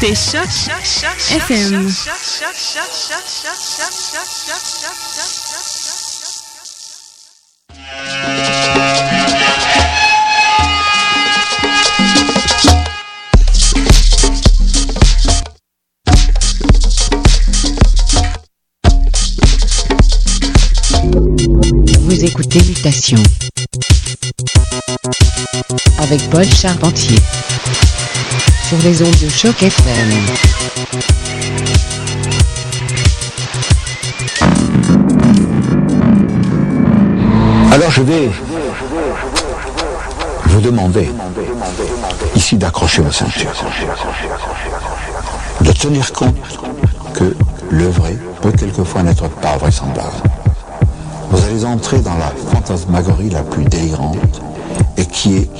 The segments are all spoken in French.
écoutez FM. Vous écoutez Mutation. Avec Paul Charpentier sur les ondes de choc FM. Alors je vais vous demander ici d'accrocher vos ceintures, de tenir compte que le vrai peut quelquefois n'être pas vraisemblable. Vous allez entrer dans la fantasmagorie la plus délirante et qui est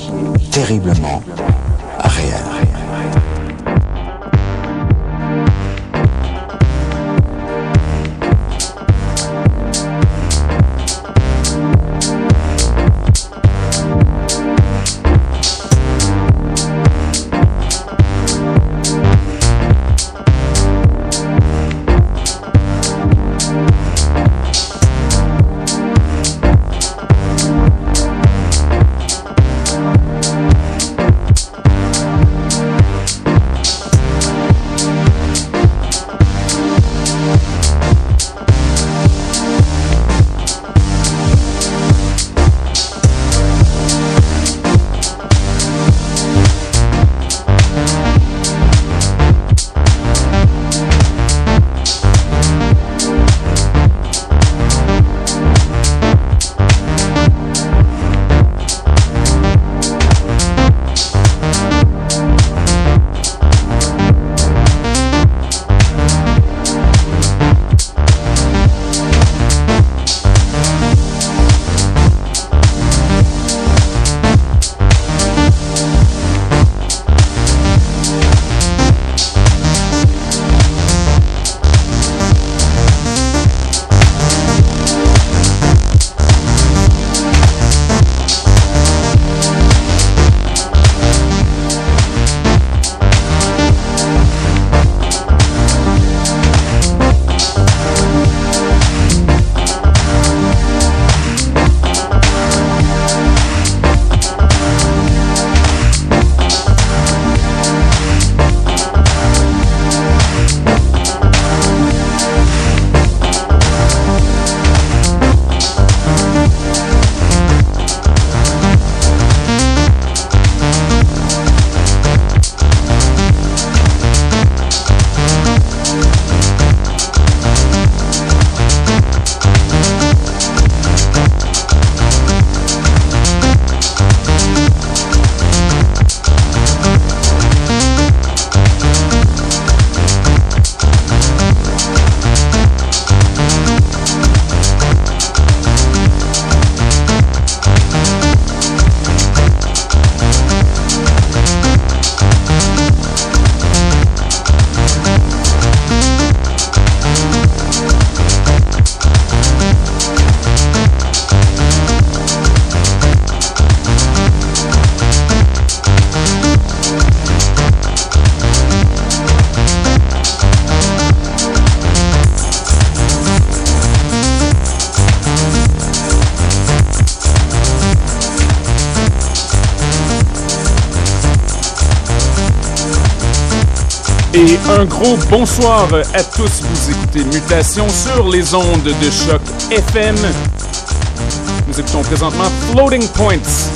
terriblement Un gros bonsoir à tous. Vous écoutez Mutation sur les ondes de choc FM. Nous écoutons présentement Floating Points.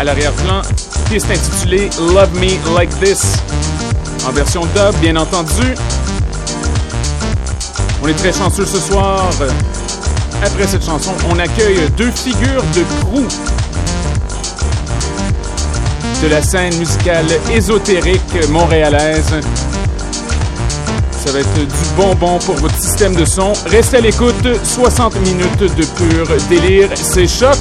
À l'arrière-plan, piste intitulée Love Me Like This. En version dub, bien entendu. On est très chanceux ce soir. Après cette chanson, on accueille deux figures de crew de la scène musicale ésotérique montréalaise. Ça va être du bonbon pour votre système de son. Restez à l'écoute, 60 minutes de pur délire, c'est choc.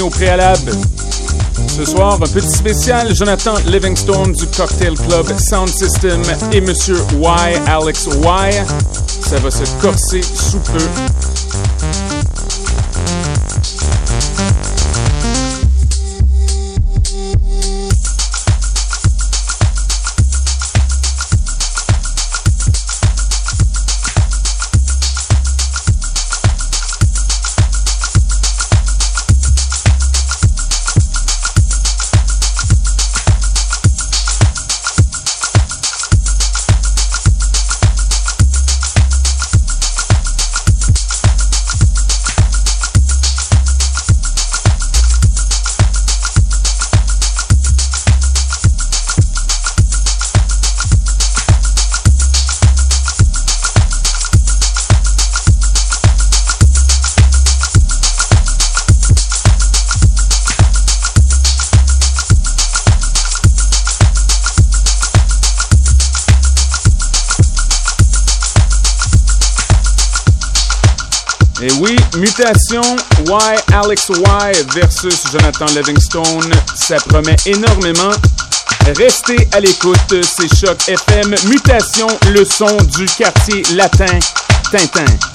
Au préalable. Ce soir, un petit spécial Jonathan Livingstone du Cocktail Club Sound System et Monsieur Y, Alex Y. Ça va se corser sous peu. Mutation Y Alex Y versus Jonathan Livingstone. Ça promet énormément. Restez à l'écoute, c'est Choc FM. Mutation, le son du quartier latin Tintin.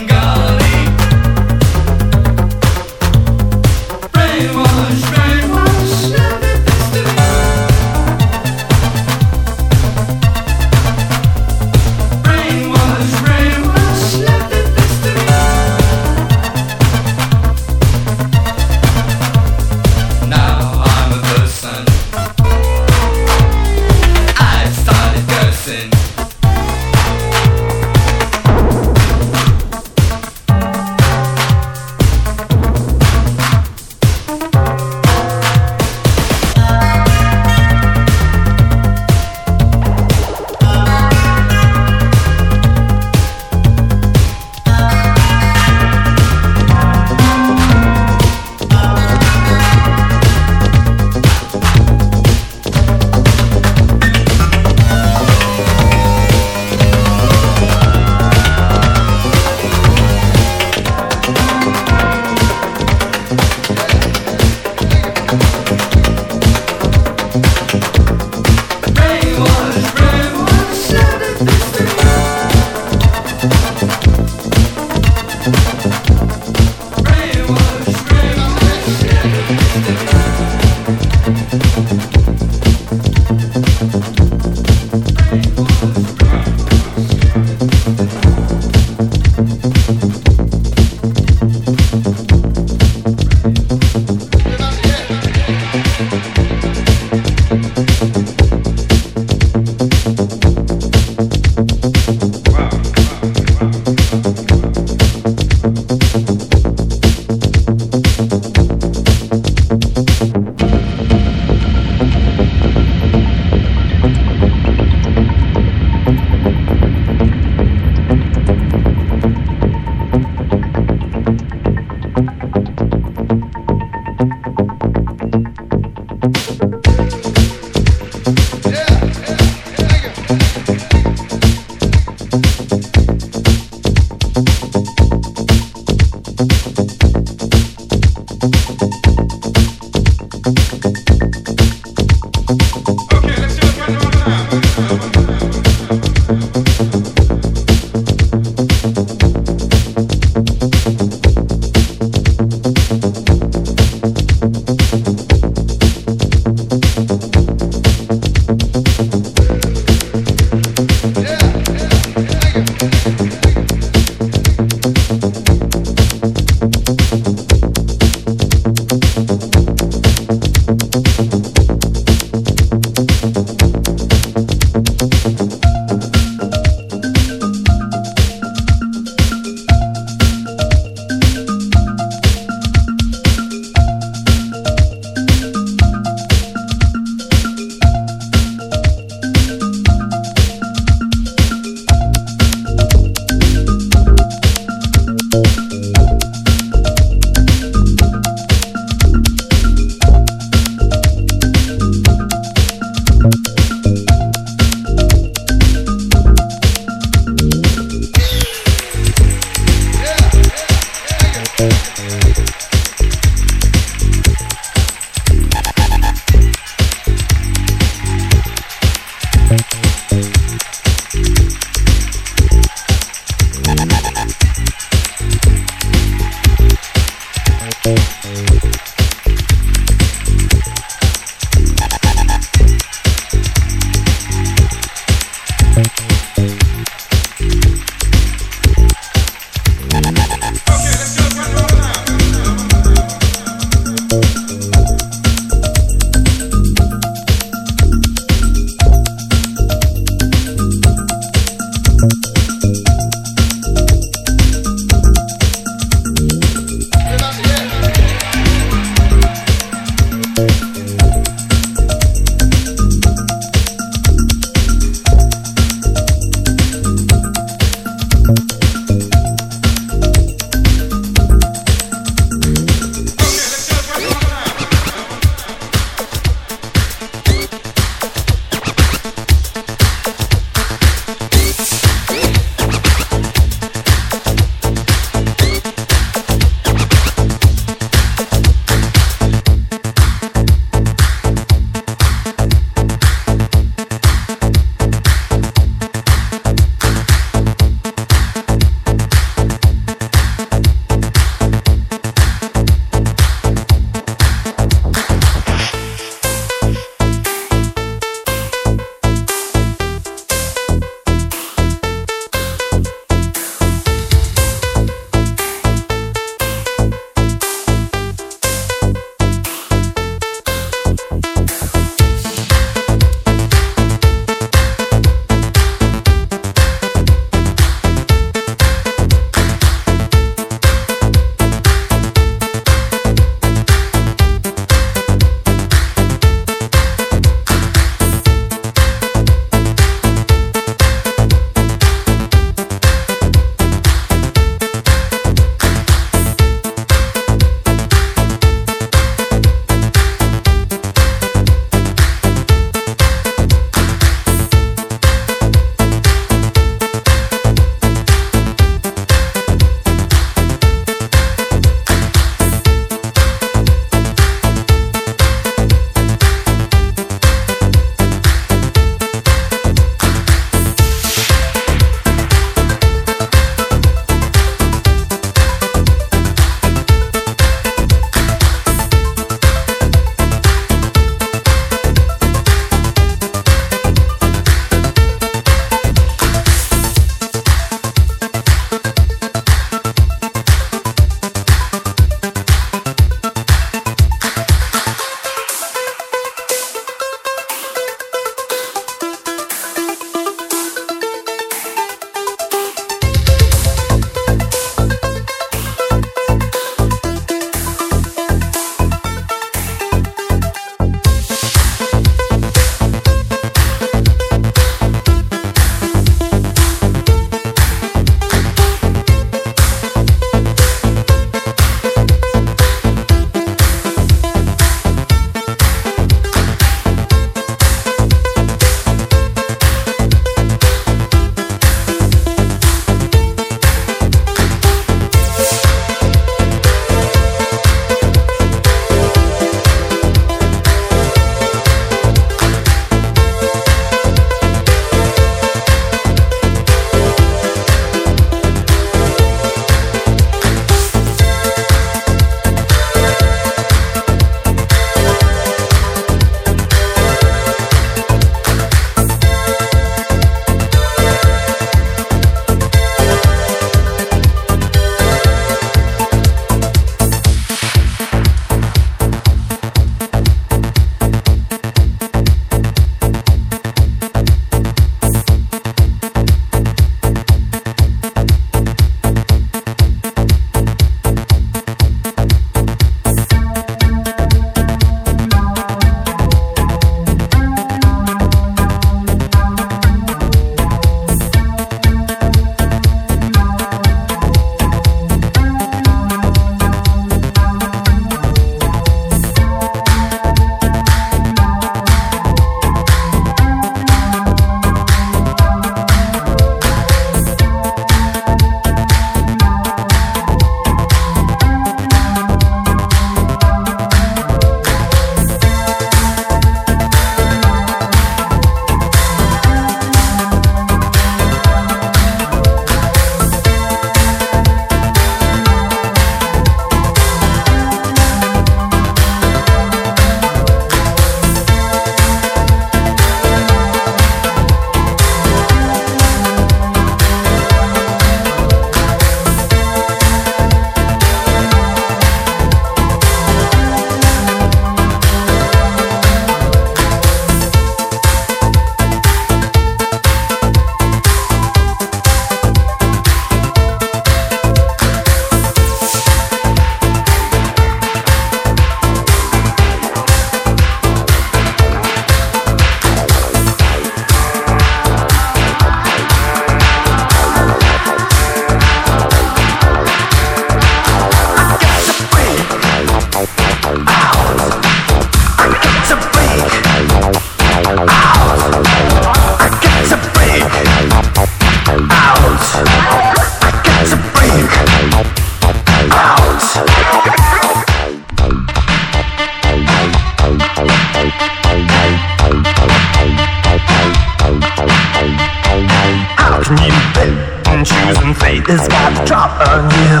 Is about to drop on you.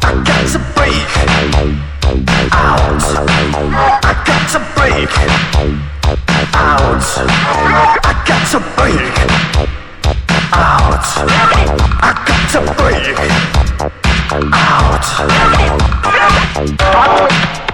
I got to break out. I got to break out. I got to break out. I got to break out.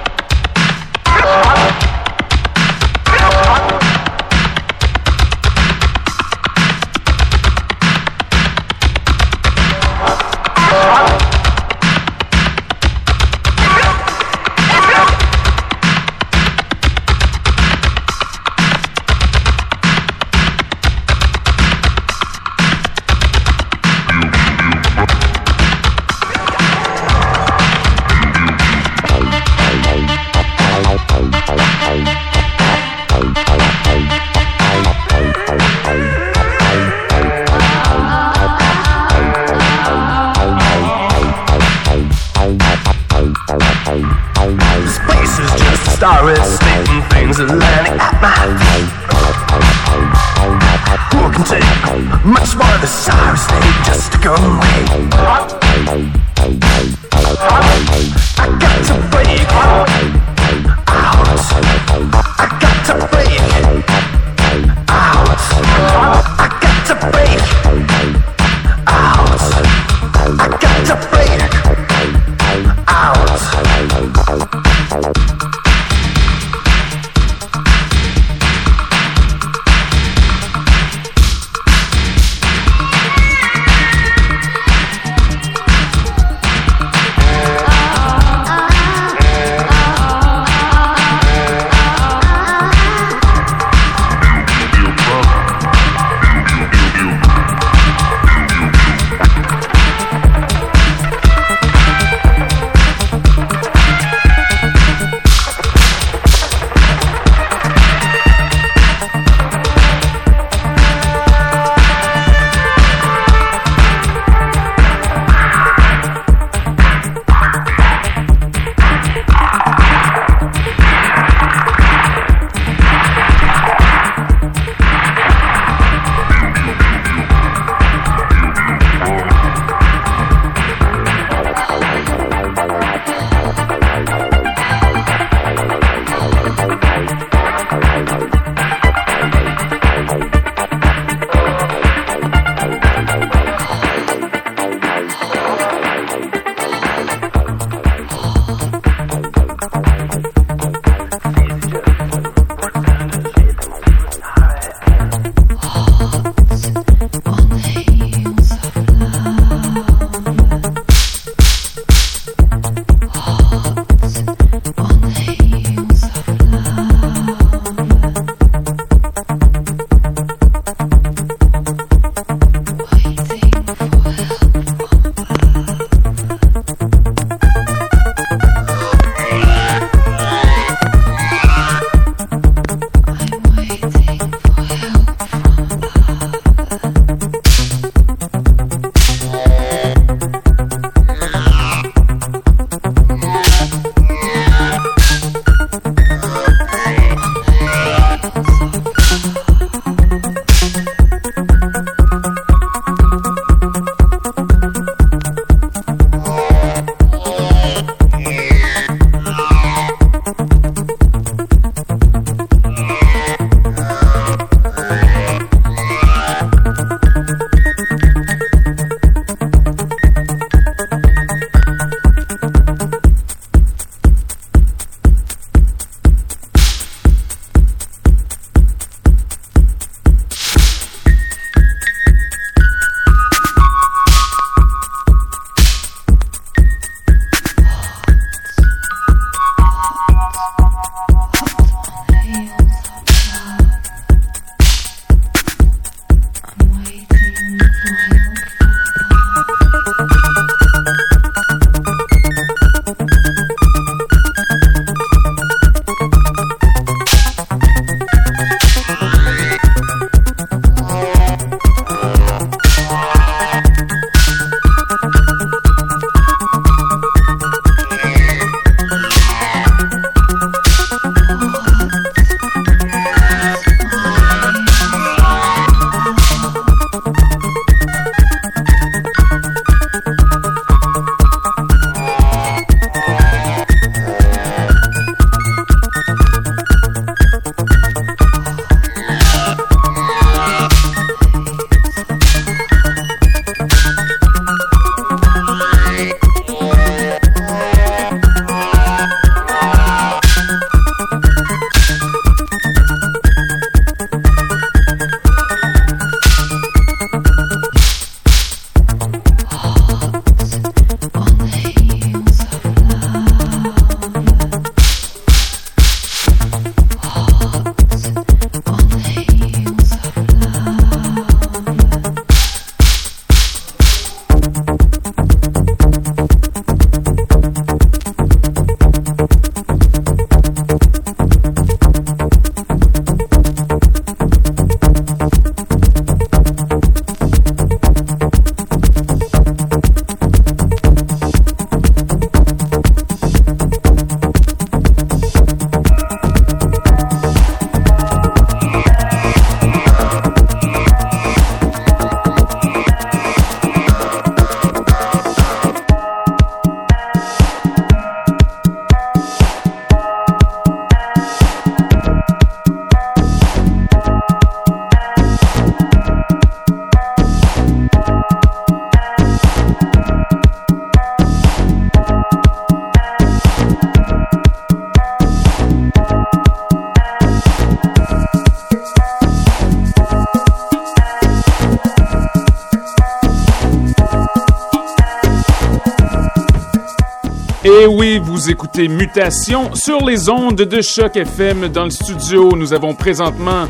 Écoutez Mutation sur les ondes de Choc FM. Dans le studio, nous avons présentement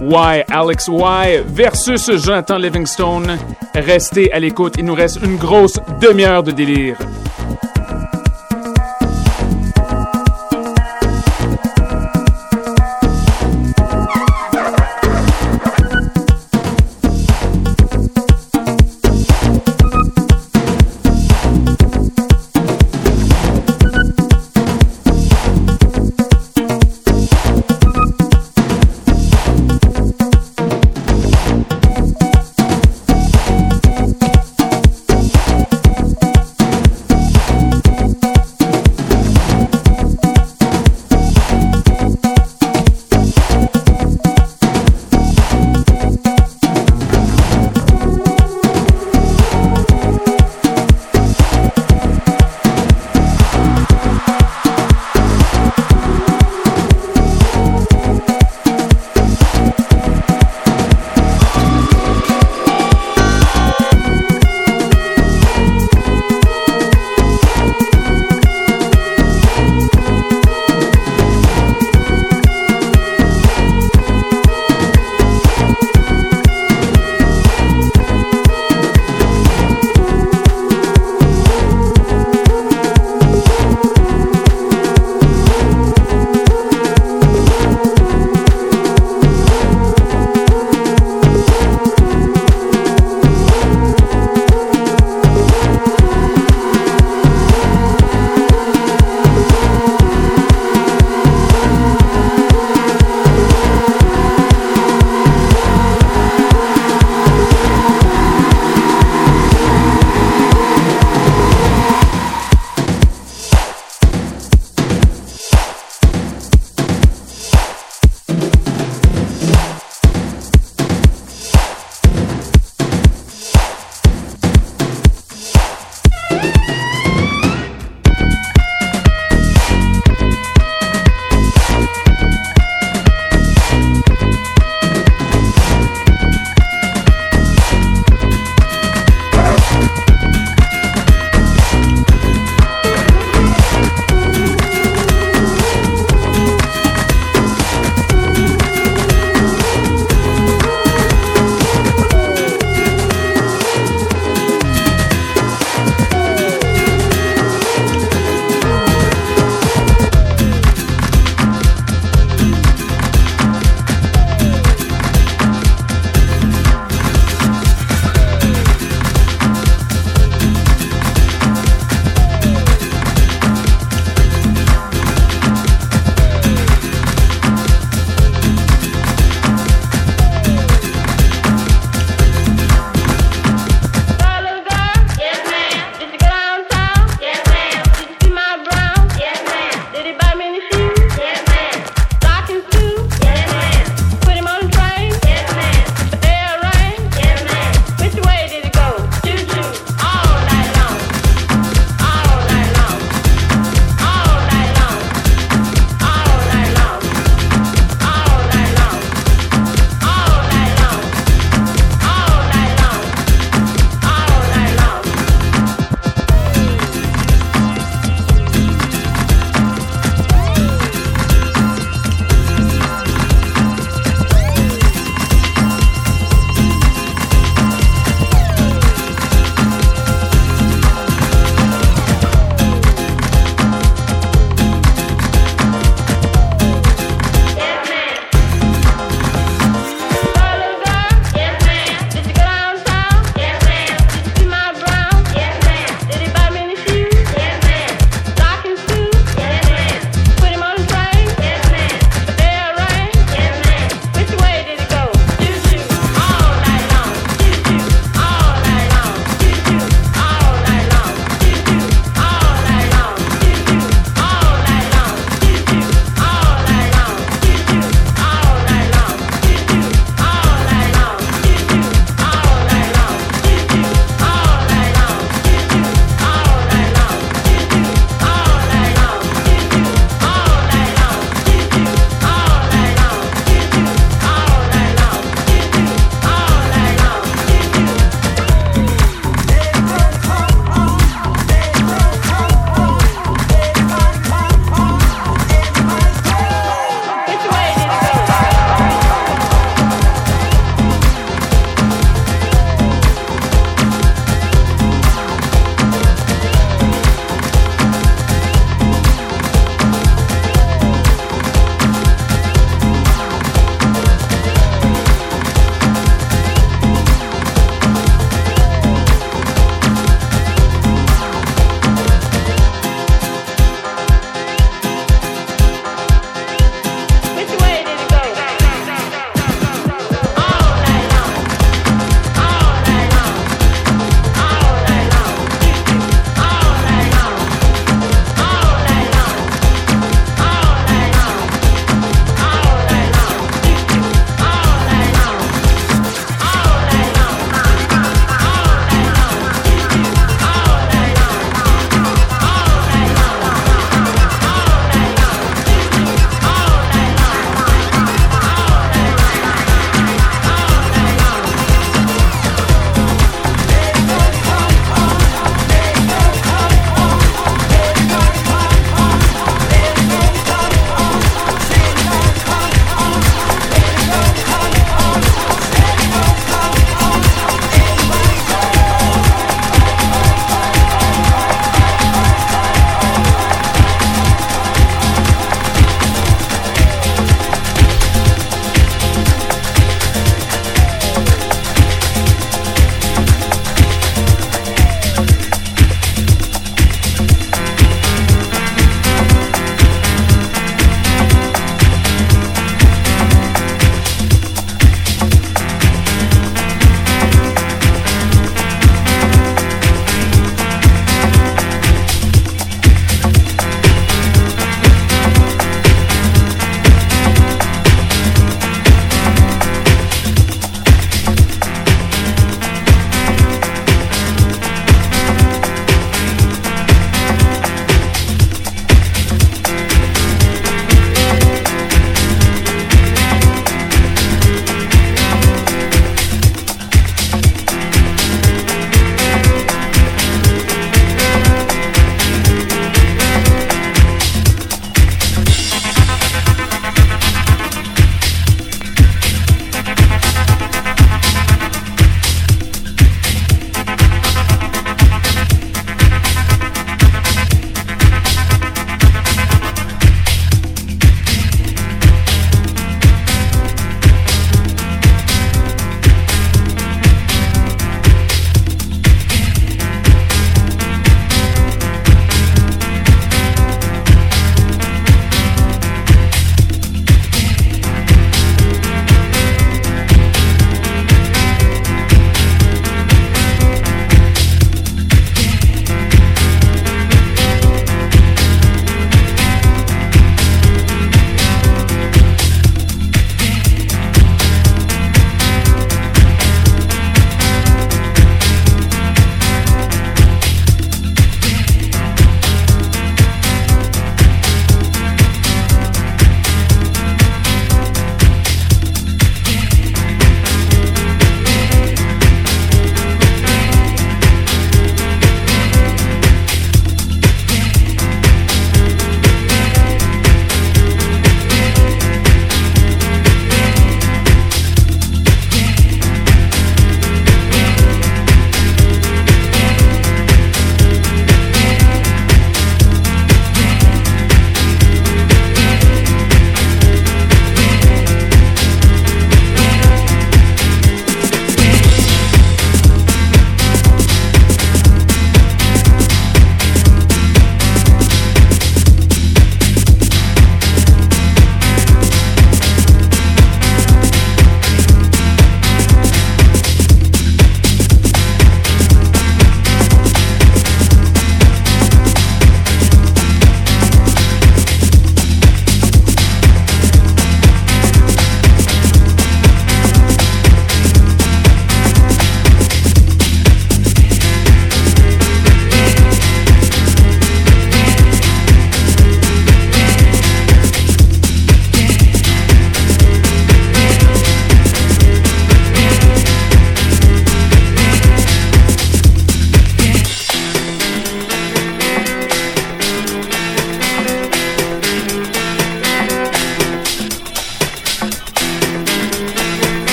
Y, Alex Y versus Jonathan Livingstone. Restez à l'écoute, il nous reste une grosse demi-heure de délire.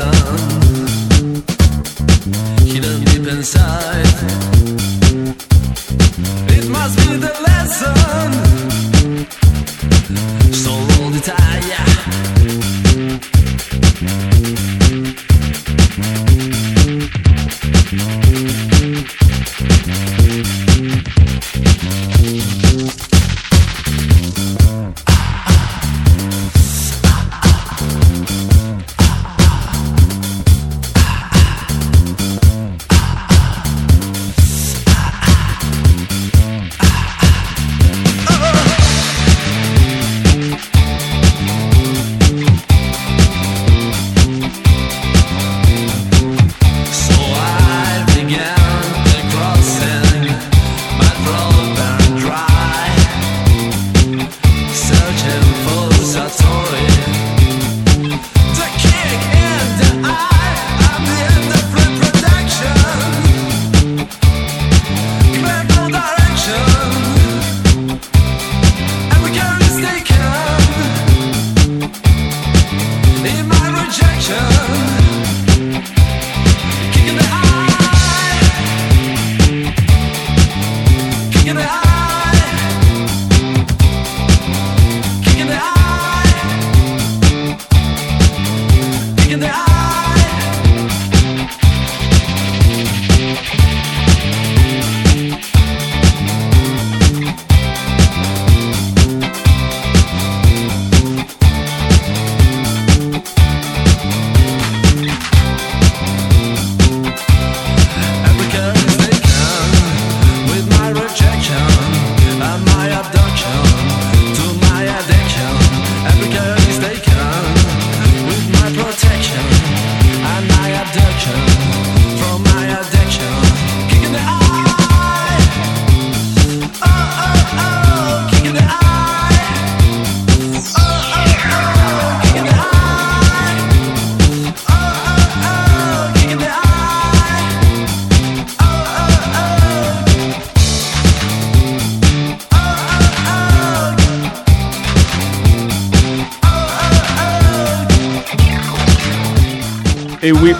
Et oui,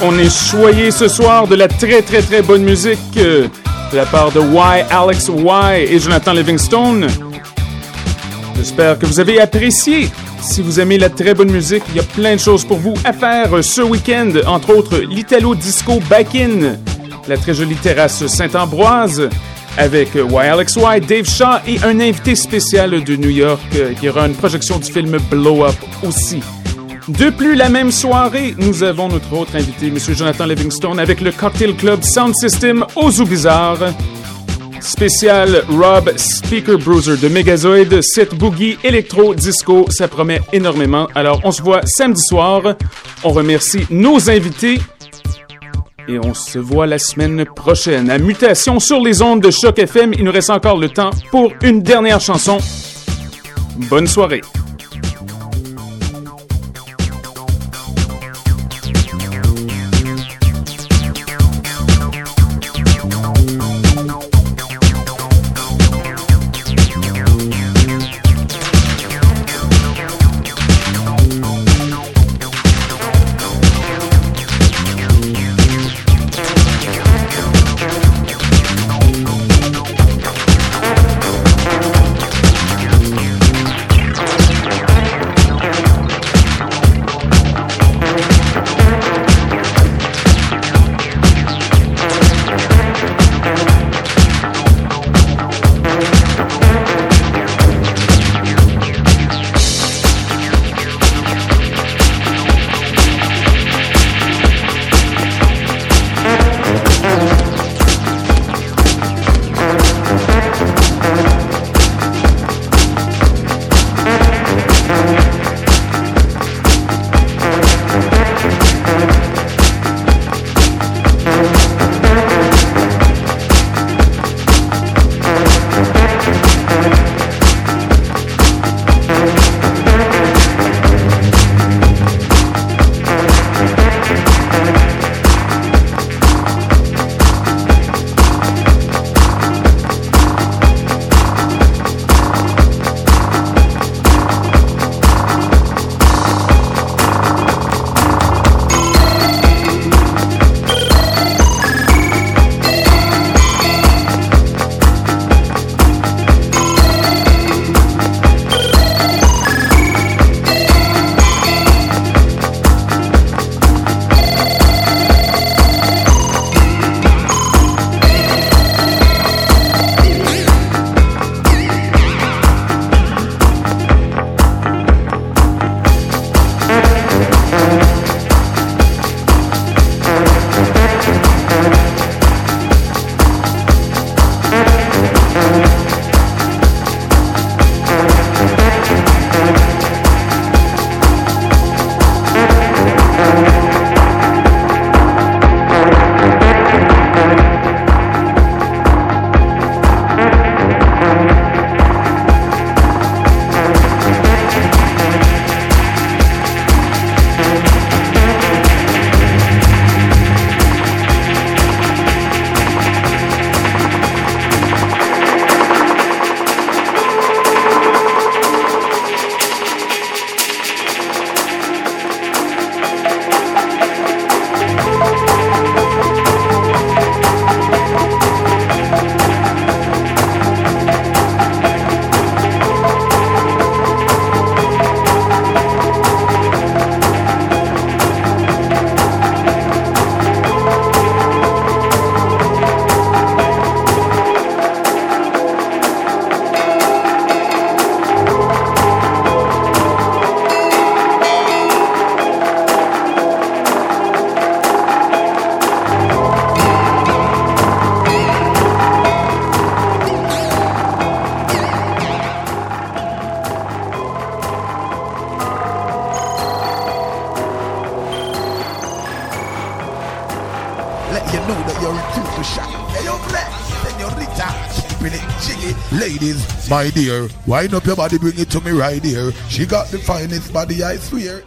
on est choyé ce soir de la très très très bonne musique euh, de la part de Y, Alex Y et Jonathan Livingstone. J'espère que vous avez apprécié. Si vous aimez la très bonne musique, il y a plein de choses pour vous à faire ce week-end, entre autres l'Italo Disco Back In, la très jolie terrasse Saint-Ambroise, avec Y, Alex Y, Dave Shaw et un invité spécial de New York euh, qui aura une projection du film Blow Up aussi. De plus, la même soirée, nous avons notre autre invité, M. Jonathan Livingstone, avec le Cocktail Club Sound System au Zoo Bizarre. Spécial Rob Speaker Bruiser de Megazoid, cette boogie électro disco, ça promet énormément. Alors, on se voit samedi soir. On remercie nos invités et on se voit la semaine prochaine. À Mutation sur les ondes de Choc FM, il nous reste encore le temps pour une dernière chanson. Bonne soirée. My dear, wind up your body, bring it to me right here. She got the finest body, I swear.